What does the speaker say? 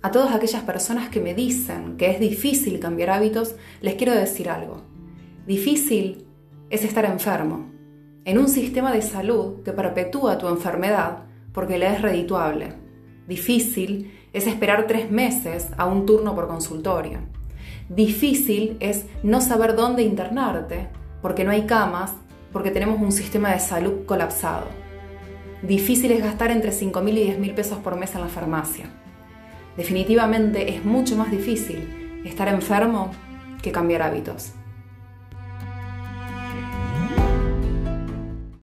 A todas aquellas personas que me dicen que es difícil cambiar hábitos, les quiero decir algo. Difícil es estar enfermo, en un sistema de salud que perpetúa tu enfermedad porque le es redituable. Difícil es esperar tres meses a un turno por consultorio. Difícil es no saber dónde internarte porque no hay camas, porque tenemos un sistema de salud colapsado. Difícil es gastar entre 5.000 y 10.000 pesos por mes en la farmacia. Definitivamente es mucho más difícil estar enfermo que cambiar hábitos.